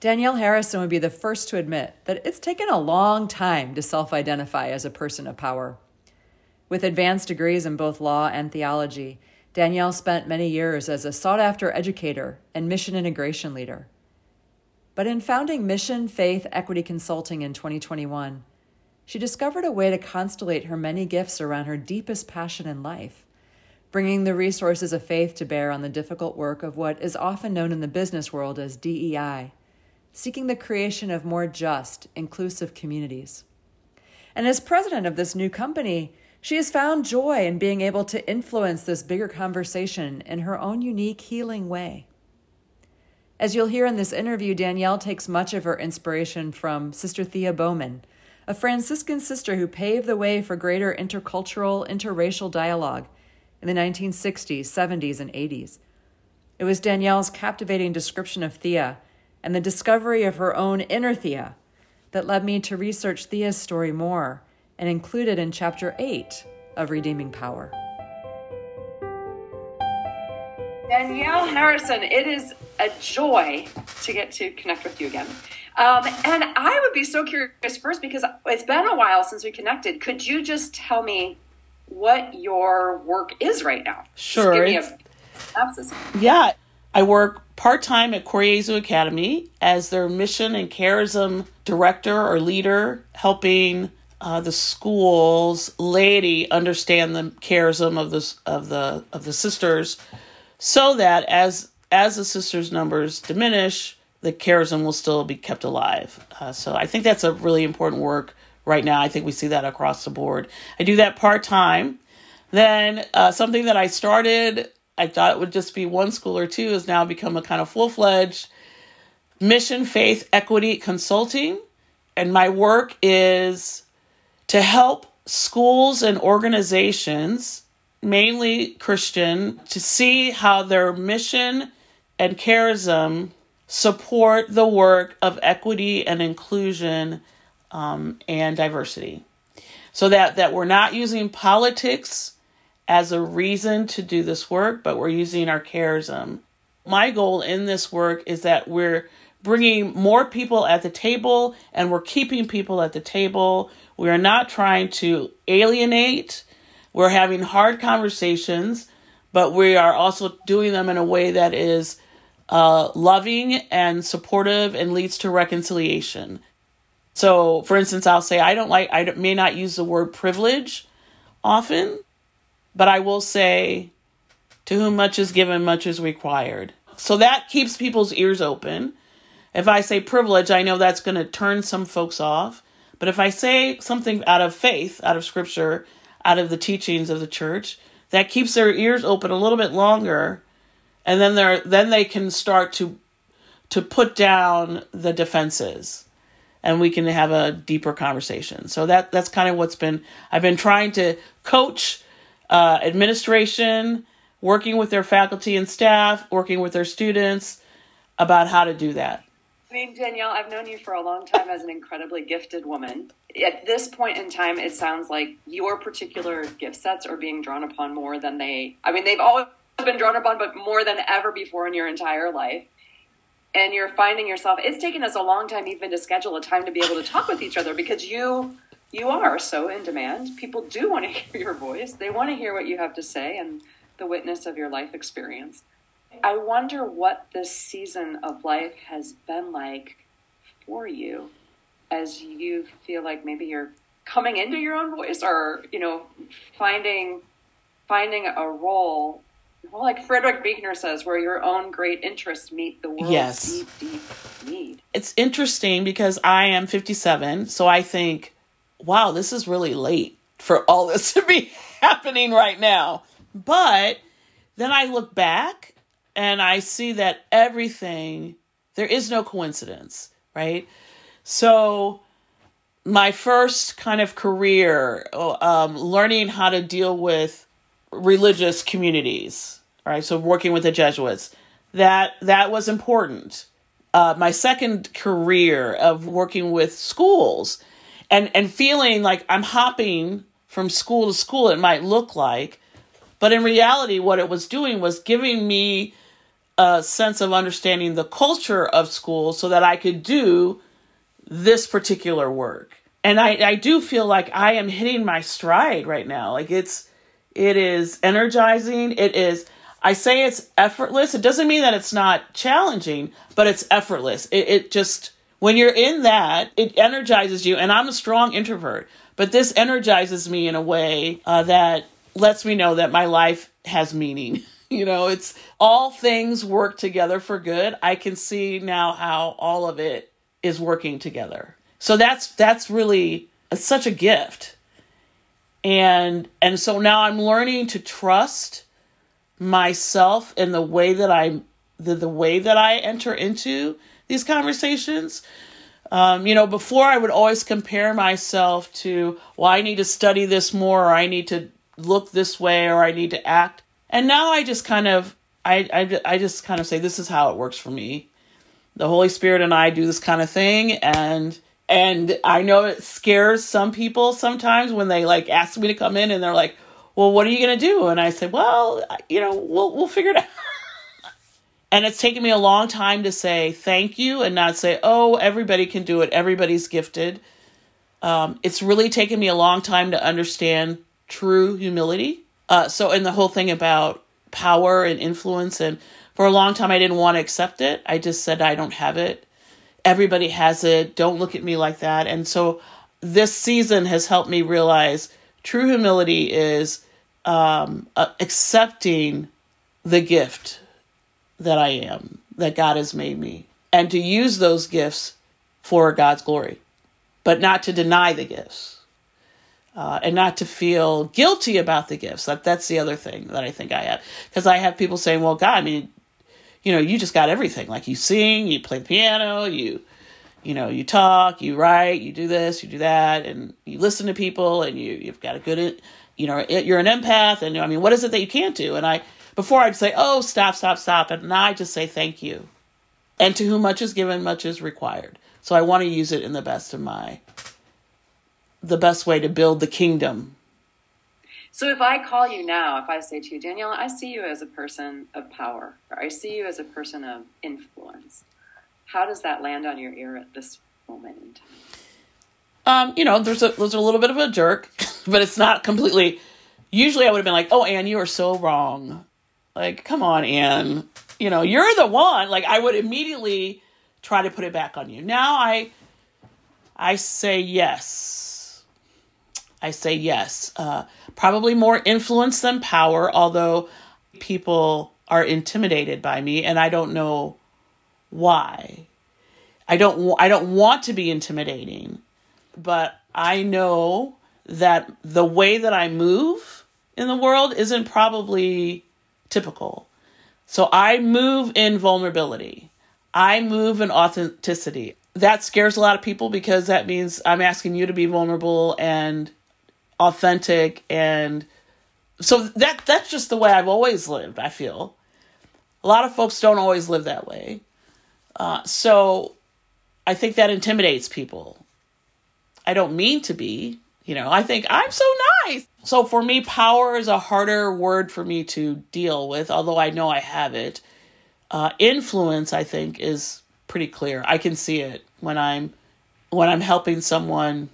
Danielle Harrison would be the first to admit that it's taken a long time to self identify as a person of power. With advanced degrees in both law and theology, Danielle spent many years as a sought after educator and mission integration leader. But in founding Mission Faith Equity Consulting in 2021, she discovered a way to constellate her many gifts around her deepest passion in life, bringing the resources of faith to bear on the difficult work of what is often known in the business world as DEI, seeking the creation of more just, inclusive communities. And as president of this new company, she has found joy in being able to influence this bigger conversation in her own unique, healing way. As you'll hear in this interview, Danielle takes much of her inspiration from Sister Thea Bowman, a Franciscan sister who paved the way for greater intercultural, interracial dialogue in the 1960s, 70s, and 80s. It was Danielle's captivating description of Thea and the discovery of her own inner Thea that led me to research Thea's story more and include it in Chapter 8 of Redeeming Power. Danielle Harrison, it is a joy to get to connect with you again. Um, and I would be so curious first because it's been a while since we connected. Could you just tell me what your work is right now? Sure. yeah, I work part time at Cor Jesu Academy as their mission and charism director or leader, helping uh, the schools laity understand the charism of the of the of the sisters, so that as as the sisters' numbers diminish, the charism will still be kept alive. Uh, so I think that's a really important work right now. I think we see that across the board. I do that part time. Then uh, something that I started, I thought it would just be one school or two, has now become a kind of full fledged mission, faith, equity consulting. And my work is to help schools and organizations, mainly Christian, to see how their mission and charism support the work of equity and inclusion um, and diversity. So that, that we're not using politics as a reason to do this work, but we're using our charism. My goal in this work is that we're bringing more people at the table and we're keeping people at the table. We are not trying to alienate. We're having hard conversations, but we are also doing them in a way that is uh, loving and supportive and leads to reconciliation. So, for instance, I'll say I don't like, I may not use the word privilege often, but I will say, to whom much is given, much is required. So that keeps people's ears open if I say privilege, I know that's going to turn some folks off. But if I say something out of faith, out of scripture, out of the teachings of the church, that keeps their ears open a little bit longer, and then they're then they can start to to put down the defenses and we can have a deeper conversation. So that that's kind of what's been I've been trying to coach uh, administration, working with their faculty and staff, working with their students about how to do that. I mean, Danielle, I've known you for a long time as an incredibly gifted woman. At this point in time, it sounds like your particular gift sets are being drawn upon more than they, I mean, they've always been drawn upon, but more than ever before in your entire life. And you're finding yourself, it's taken us a long time even to schedule a time to be able to talk with each other because you, you are so in demand. People do want to hear your voice. They want to hear what you have to say and the witness of your life experience. I wonder what this season of life has been like for you as you feel like maybe you're coming into your own voice or, you know, finding finding a role well, like Frederick Buechner says, where your own great interests meet the world's yes. deep, deep need. It's interesting because I am 57, so I think, wow, this is really late for all this to be happening right now. But then I look back and I see that everything, there is no coincidence, right? So, my first kind of career, um, learning how to deal with religious communities, right? So, working with the Jesuits, that that was important. Uh, my second career of working with schools and and feeling like I'm hopping from school to school, it might look like, but in reality, what it was doing was giving me a sense of understanding the culture of school so that I could do this particular work. And I, I do feel like I am hitting my stride right now. Like it's, it is energizing. It is, I say it's effortless. It doesn't mean that it's not challenging, but it's effortless. It, it just, when you're in that, it energizes you. And I'm a strong introvert, but this energizes me in a way uh, that lets me know that my life has meaning. you know, it's all things work together for good. I can see now how all of it is working together. So that's that's really such a gift. And and so now I'm learning to trust myself in the way that I the, the way that I enter into these conversations. Um, you know, before I would always compare myself to, well, I need to study this more, or I need to look this way, or I need to act. And now I just kind of, I, I, I just kind of say, this is how it works for me. The Holy Spirit and I do this kind of thing, and and I know it scares some people sometimes when they like ask me to come in and they're like, "Well, what are you to do?" And I say, "Well, you know, we'll we'll figure it out." And it's taken me a long time to say thank you and not say, oh, everybody can do it, everybody's gifted. Um, it's really taken me a long time to understand true humility. Uh, so, and the whole thing about power and influence, and for a long time, I didn't want to accept it. I just said, I don't have it. Everybody has it. Don't look at me like that. And so, this season has helped me realize true humility is um, uh, accepting the gift that I am, that God has made me, and to use those gifts for God's glory, but not to deny the gifts. Uh, and not to feel guilty about the gifts. That that's the other thing that I think I have because I have people saying, "Well, God, I mean, you know, you just got everything. Like you sing, you play the piano, you, you know, you talk, you write, you do this, you do that, and you listen to people, and you you've got a good, you know, you're an empath, and I mean, what is it that you can't do?" And I before I'd say, oh, stop, stop, stop. And now I just say thank you. And to whom much is given, much is required. So I want to use it in the best of my, the best way to build the kingdom. So if I call you now, if I say to you, Danielle, I see you as a person of power, or I see you as a person of influence, how does that land on your ear at this moment in time? Um, you know, there's a there's a little bit of a jerk, but it's not completely. Usually, I would have been like, "Oh, Ann, you are so wrong," Like, come on, Ann. You know, you're the one. Like, I would immediately try to put it back on you. Now I I say yes. I say yes. Uh, probably more influence than power, although people are intimidated by me and I don't know why. I don't I don't want to be intimidating, but I know that the way that I move in the world isn't probably typical. So I move in vulnerability. I move in authenticity. That scares a lot of people because that means I'm asking you to be vulnerable and authentic and so that that's just the way I've always lived, I feel. A lot of folks don't always live that way. Uh, so I think that intimidates people. I don't mean to be, you know, I think I'm so nice. So for me, power is a harder word for me to deal with, although I know I have it. Uh, influence, I think, is pretty clear. I can see it when I'm when I'm helping someone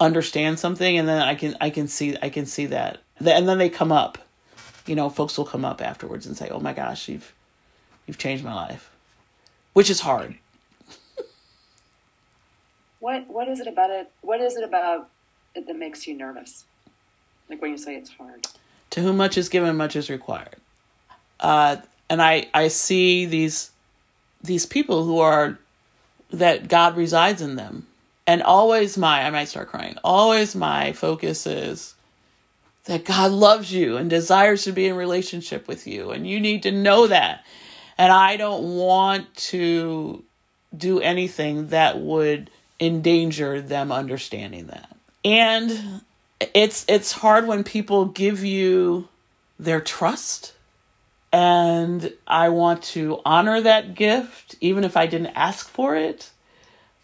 understand something, and then I can I can see I can see that, and then they come up. You know, folks will come up afterwards and say, "Oh my gosh, you've you've changed my life," which is hard. What what is it about it? What is it about it that makes you nervous? Like when you say it's hard. To whom much is given, much is required. Uh, and I I see these these people who are that God resides in them. And always my I might start crying. Always my focus is that God loves you and desires to be in relationship with you and you need to know that. And I don't want to do anything that would endanger them understanding that. And it's it's hard when people give you their trust and I want to honor that gift even if I didn't ask for it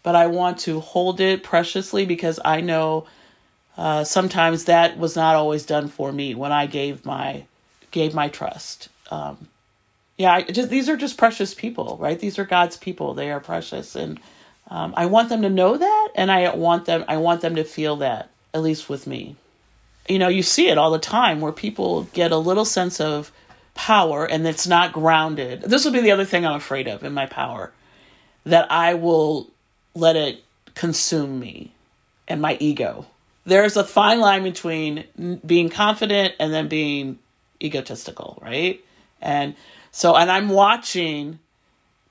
but I want to hold it preciously because I know uh, sometimes that was not always done for me when I gave my gave my trust um, yeah, I just these are just precious people, right? These are God's people. They are precious, and um, I want them to know that, and I want them I want them to feel that at least with me. You know, you see it all the time where people get a little sense of power and it's not grounded. This will be the other thing I'm afraid of in my power that I will let it consume me and my ego. There's a fine line between being confident and then being egotistical, right? And so, and I'm watching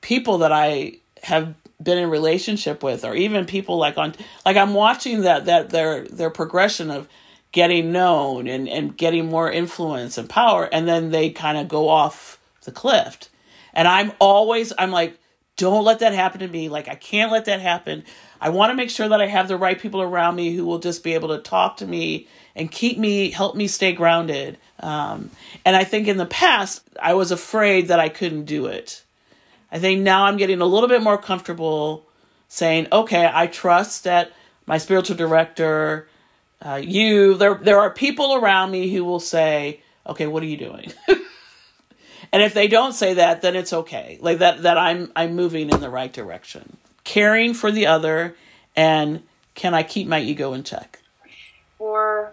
people that I have been in relationship with, or even people like on, like I'm watching that that their their progression of getting known and and getting more influence and power, and then they kind of go off the cliff. And I'm always, I'm like, don't let that happen to me. Like I can't let that happen. I want to make sure that I have the right people around me who will just be able to talk to me and keep me, help me stay grounded. Um, and I think in the past, I was afraid that I couldn't do it. I think now I'm getting a little bit more comfortable saying, okay, I trust that my spiritual director, uh, you, there, there are people around me who will say, okay, what are you doing? and if they don't say that, then it's okay. Like that, that I'm, I'm moving in the right direction. Caring for the other and can I keep my ego in check? For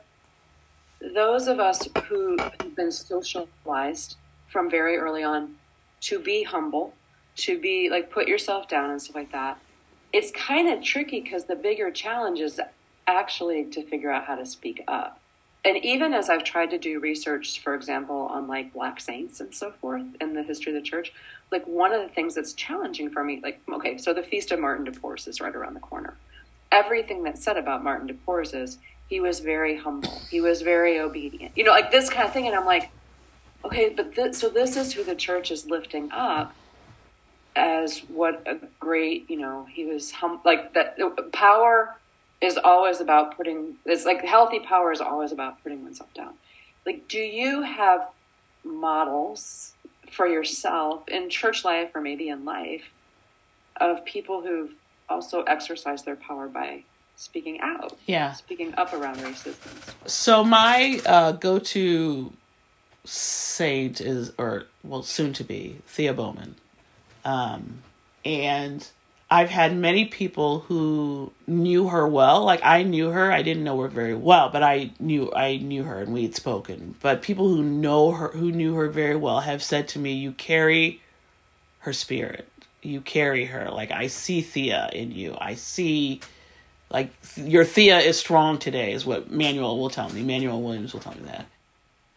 those of us who have been socialized from very early on to be humble, to be like put yourself down and stuff like that, it's kind of tricky because the bigger challenge is actually to figure out how to speak up. And even as I've tried to do research, for example, on like black saints and so forth in the history of the church, like one of the things that's challenging for me, like, okay, so the Feast of Martin de Porres is right around the corner. Everything that's said about Martin de Porres is he was very humble. He was very obedient. You know, like this kind of thing. And I'm like, okay, but this, so this is who the church is lifting up as what a great, you know, he was hum, like that power is always about putting, it's like healthy power is always about putting oneself down. Like, do you have models for yourself in church life or maybe in life of people who've also exercised their power by speaking out. Yeah. Speaking up around racism. So my uh, go-to saint is, or well, soon to be Thea Bowman, um, and I've had many people who knew her well. Like I knew her, I didn't know her very well, but I knew I knew her and we had spoken. But people who know her, who knew her very well, have said to me, "You carry her spirit. You carry her. Like I see Thea in you. I see." Like your Thea is strong today, is what Manuel will tell me. Manuel Williams will tell me that.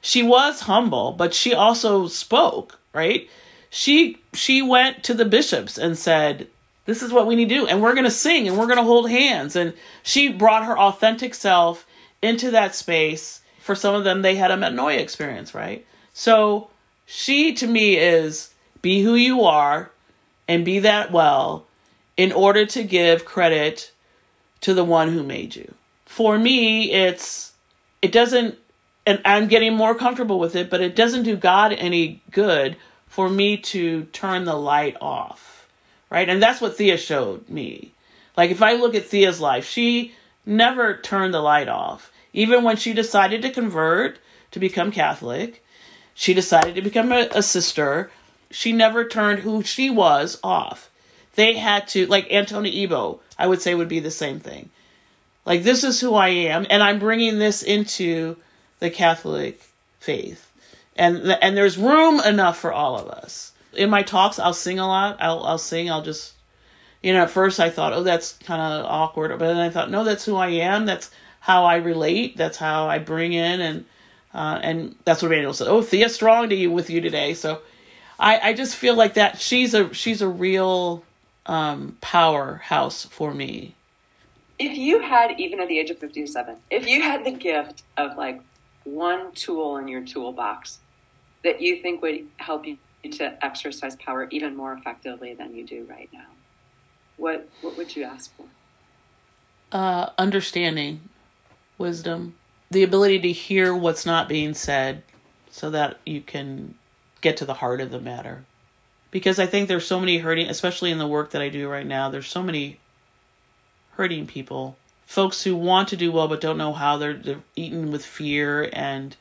She was humble, but she also spoke, right? She she went to the bishops and said, This is what we need to do, and we're gonna sing and we're gonna hold hands. And she brought her authentic self into that space. For some of them, they had a metanoia experience, right? So she to me is be who you are and be that well in order to give credit to the one who made you. For me, it's it doesn't and I'm getting more comfortable with it, but it doesn't do God any good for me to turn the light off. Right? And that's what Thea showed me. Like if I look at Thea's life, she never turned the light off. Even when she decided to convert to become Catholic, she decided to become a, a sister. She never turned who she was off. They had to, like Antonia Ebo, I would say would be the same thing. Like, this is who I am, and I'm bringing this into the Catholic faith. And, and there's room enough for all of us. In my talks, I'll sing a lot. I'll, I'll sing. I'll just, you know, at first I thought, oh, that's kind of awkward. But then I thought, no, that's who I am. That's how I relate. That's how I bring in. And, uh, and that's what Randall said. Oh, Thea strong to you with you today. So I, I just feel like that she's a, she's a real, um, powerhouse for me. If you had, even at the age of 57, if you had the gift of like one tool in your toolbox that you think would help you to exercise power even more effectively than you do right now, what what would you ask for? Uh, understanding, wisdom, the ability to hear what's not being said, so that you can get to the heart of the matter because I think there's so many hurting, especially in the work that I do right now. There's so many hurting people, folks who want to do well but don't know how. They're they're eaten with fear, and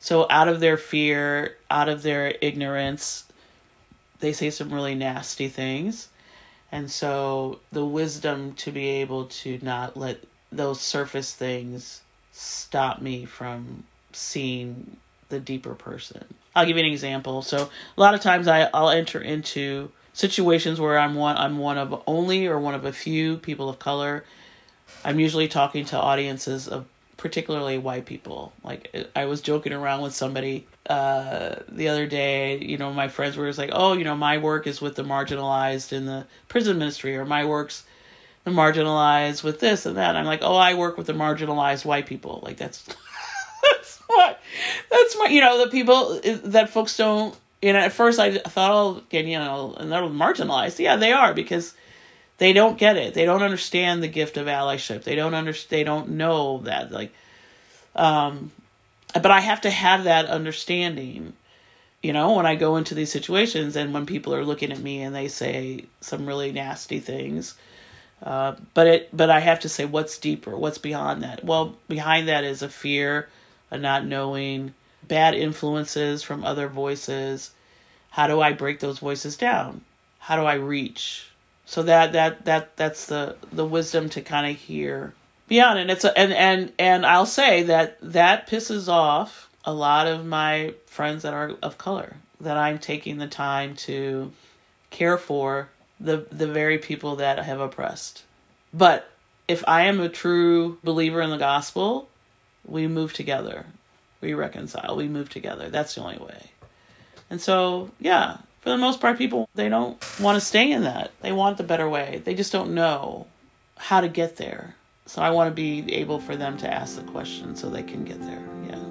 so out of their fear, out of their ignorance, they say some really nasty things. And so the wisdom to be able to not let those surface things stop me from seeing the deeper person. I'll give you an example. So a lot of times I, I'll enter into situations where I'm one I'm one of only or one of a few people of color. I'm usually talking to audiences of particularly white people. Like I was joking around with somebody uh, the other day. You know, my friends were just like, "Oh, you know, my work is with the marginalized in the prison ministry, or my work's the marginalized with this and that." And I'm like, "Oh, I work with the marginalized white people." Like that's that's what that's my you know the people that folks don't. You know, at first I thought, "Oh, you know, and they're marginalized." Yeah, they are because they don't get it. They don't understand the gift of allyship. They don't understand. They don't know that. Like, um, but I have to have that understanding. You know, when I go into these situations and when people are looking at me and they say some really nasty things, uh, but it, but I have to say what's deeper, what's beyond that. Well, behind that is a fear, a not knowing, bad influences from other voices. How do I break those voices down? How do I reach? So that that that that's the the wisdom to kind of hear beyond and it's a, and and and I'll say that that pisses off a lot of my friends that are of color that I'm taking the time to care for the the very people that I have oppressed. But if I am a true believer in the gospel, we move together. We reconcile. We move together. That's the only way. And so, yeah, for the most part, people they don't want to stay in that. They want the better way. They just don't know how to get there. So I want to be able for them to ask the question so they can get there. Yeah.